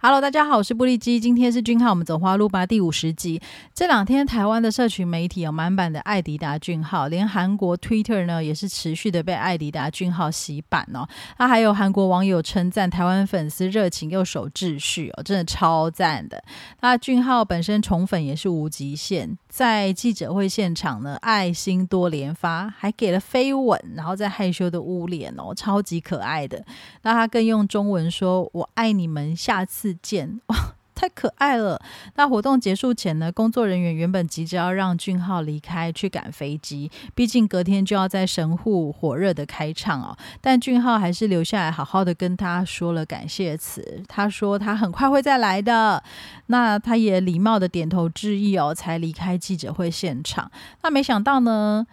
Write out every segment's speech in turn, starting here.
Hello，大家好，我是布利基。今天是俊浩，我们走花路吧第五十集。这两天台湾的社群媒体有满版的艾迪达俊浩，连韩国 Twitter 呢也是持续的被艾迪达俊浩洗版哦。那还有韩国网友称赞台湾粉丝热情又守秩序哦，真的超赞的。那俊浩本身宠粉也是无极限，在记者会现场呢，爱心多连发，还给了飞吻，然后再害羞的捂脸哦，超级可爱的。那他更用中文说：“我爱你们，下次。”见 哇，太可爱了！那活动结束前呢，工作人员原本急着要让俊浩离开去赶飞机，毕竟隔天就要在神户火热的开唱哦。但俊浩还是留下来，好好的跟他说了感谢词。他说他很快会再来的。那他也礼貌的点头致意哦，才离开记者会现场。那没想到呢？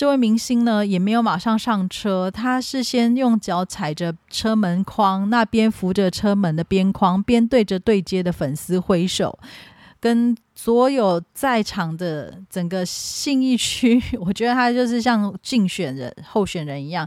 这位明星呢，也没有马上上车，他是先用脚踩着车门框，那边扶着车门的边框，边对着对接的粉丝挥手，跟所有在场的整个信义区，我觉得他就是像竞选人候选人一样，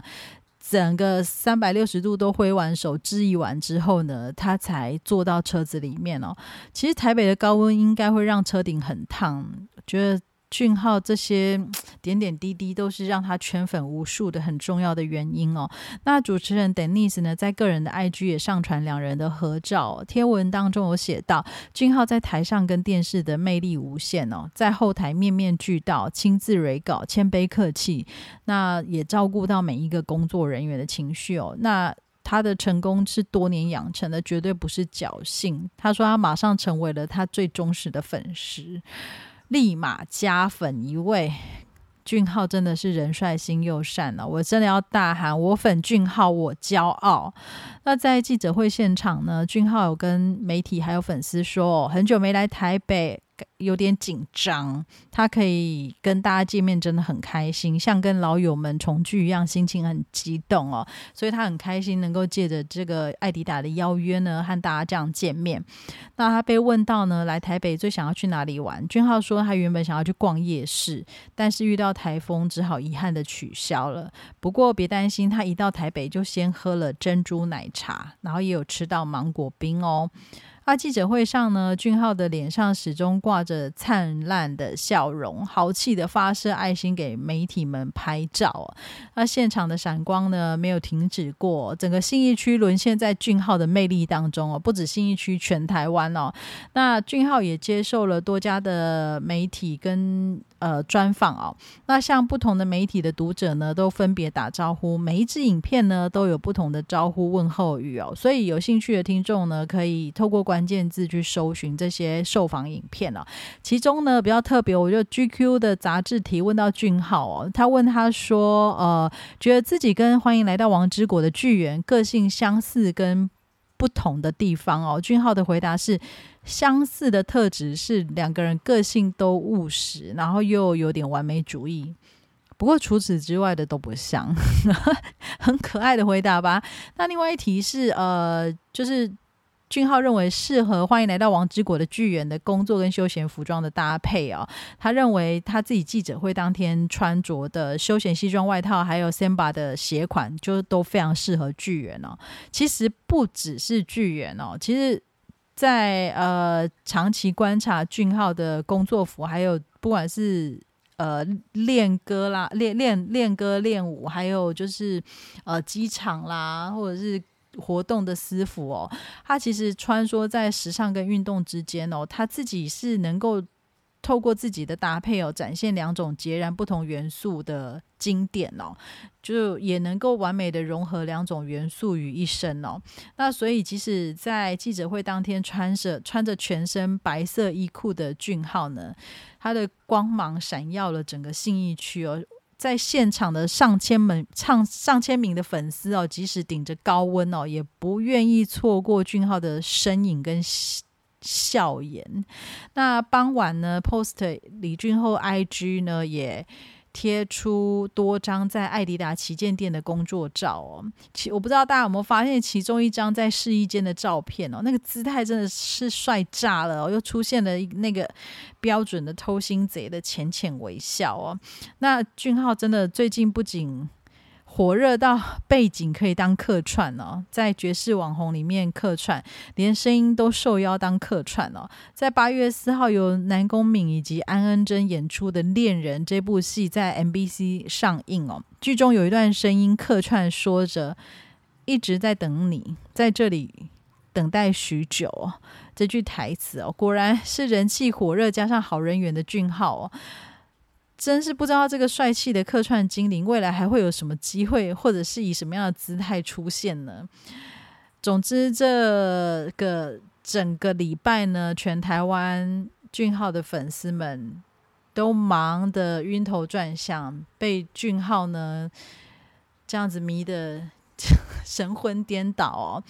整个三百六十度都挥完手致意完之后呢，他才坐到车子里面哦。其实台北的高温应该会让车顶很烫，觉得。俊浩这些点点滴滴都是让他圈粉无数的很重要的原因哦。那主持人 Denise 呢，在个人的 IG 也上传两人的合照，贴文当中有写到，俊浩在台上跟电视的魅力无限哦，在后台面面俱到，亲自蕊稿，谦卑客气，那也照顾到每一个工作人员的情绪哦。那他的成功是多年养成的，绝对不是侥幸。他说他马上成为了他最忠实的粉丝。立马加粉一位，俊浩真的是人帅心又善了，我真的要大喊我粉俊浩，我骄傲。那在记者会现场呢，俊浩有跟媒体还有粉丝说，很久没来台北。有点紧张，他可以跟大家见面，真的很开心，像跟老友们重聚一样，心情很激动哦。所以他很开心能够借着这个艾迪达的邀约呢，和大家这样见面。那他被问到呢，来台北最想要去哪里玩？俊浩说他原本想要去逛夜市，但是遇到台风，只好遗憾的取消了。不过别担心，他一到台北就先喝了珍珠奶茶，然后也有吃到芒果冰哦。啊！记者会上呢，俊浩的脸上始终挂着灿烂的笑容，豪气的发射爱心给媒体们拍照。那现场的闪光呢，没有停止过，整个信义区沦陷在俊浩的魅力当中哦。不止信义区，全台湾哦。那俊浩也接受了多家的媒体跟。呃，专访哦，那像不同的媒体的读者呢，都分别打招呼，每一支影片呢都有不同的招呼问候语哦，所以有兴趣的听众呢，可以透过关关键字去搜寻这些受访影片啊。其中呢比较特别，我就 GQ 的杂志提问到俊浩哦，他问他说，呃，觉得自己跟欢迎来到王之国的巨源个性相似跟不同的地方哦，俊浩的回答是。相似的特质是两个人个性都务实，然后又有点完美主义。不过除此之外的都不像，很可爱的回答吧。那另外一题是，呃，就是俊浩认为适合欢迎来到王之国的剧员的工作跟休闲服装的搭配哦。他认为他自己记者会当天穿着的休闲西装外套，还有 Samba 的鞋款，就都非常适合剧员哦。其实不只是剧员哦，其实。在呃长期观察俊浩的工作服，还有不管是呃练歌啦、练练练歌练舞，还有就是呃机场啦，或者是活动的私服哦，他其实穿梭在时尚跟运动之间哦，他自己是能够。透过自己的搭配哦，展现两种截然不同元素的经典哦，就也能够完美的融合两种元素于一身哦。那所以，即使在记者会当天穿着穿着全身白色衣裤的俊浩呢，他的光芒闪耀了整个信义区哦，在现场的上千名唱上千名的粉丝哦，即使顶着高温哦，也不愿意错过俊浩的身影跟。笑颜。那傍晚呢？Post 李俊厚 IG 呢也贴出多张在艾迪达旗舰店的工作照哦。其我不知道大家有没有发现，其中一张在试衣间的照片哦，那个姿态真的是帅炸了哦！又出现了那个标准的偷心贼的浅浅微笑哦。那俊浩真的最近不仅火热到背景可以当客串哦，在爵士网红里面客串，连声音都受邀当客串哦。在八月四号由南宫敏以及安恩珍演出的《恋人》这部戏在 MBC 上映哦。剧中有一段声音客串，说着一直在等你，在这里等待许久哦。这句台词哦，果然是人气火热加上好人缘的俊浩哦。真是不知道这个帅气的客串精灵未来还会有什么机会，或者是以什么样的姿态出现呢？总之，这个整个礼拜呢，全台湾俊浩的粉丝们都忙得晕头转向，被俊浩呢这样子迷的。神魂颠倒哦，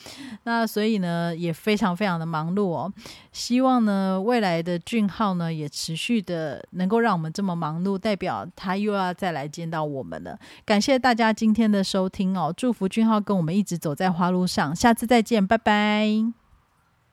那所以呢也非常非常的忙碌哦。希望呢未来的俊浩呢也持续的能够让我们这么忙碌，代表他又要再来见到我们了。感谢大家今天的收听哦，祝福俊浩跟我们一直走在花路上，下次再见，拜拜。